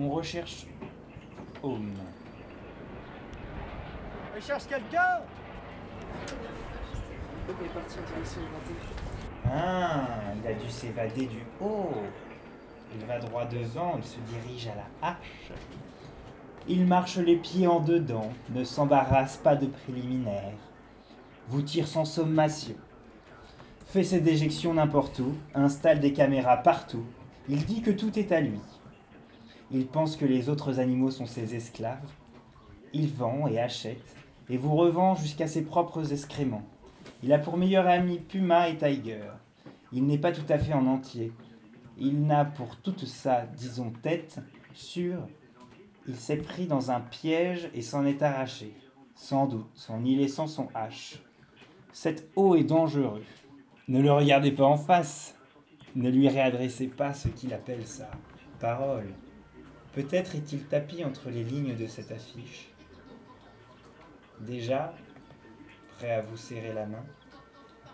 On recherche Home. Je cherche quelqu'un Il est parti en direction de Ah, il a dû s'évader du haut. Il va droit devant, il se dirige à la hache. Il marche les pieds en dedans, ne s'embarrasse pas de préliminaires. Vous tire sans sommation. Fait ses déjections n'importe où, installe des caméras partout. Il dit que tout est à lui. Il pense que les autres animaux sont ses esclaves. Il vend et achète, et vous revend jusqu'à ses propres excréments. Il a pour meilleur ami Puma et Tiger. Il n'est pas tout à fait en entier. Il n'a pour toute sa, disons, tête sûre. Il s'est pris dans un piège et s'en est arraché, sans doute, en y laissant son hache. Cet eau est dangereux. Ne le regardez pas en face. Ne lui réadressez pas ce qu'il appelle sa parole. Peut-être est-il tapis entre les lignes de cette affiche. Déjà, prêt à vous serrer la main,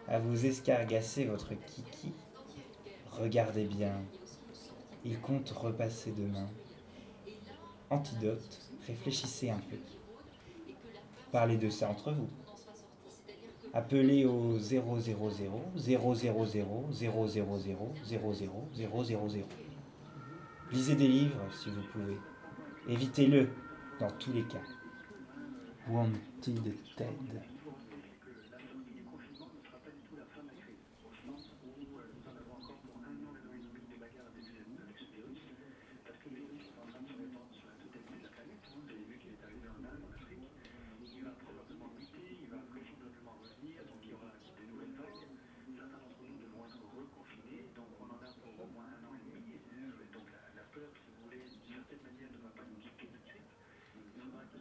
à vous escargasser votre kiki, regardez bien, il compte repasser demain. Antidote, réfléchissez un peu. Parlez de ça entre vous. Appelez au 000 000 000 000 000 Lisez des livres si vous pouvez. Évitez-le dans tous les cas. Wanted Ted.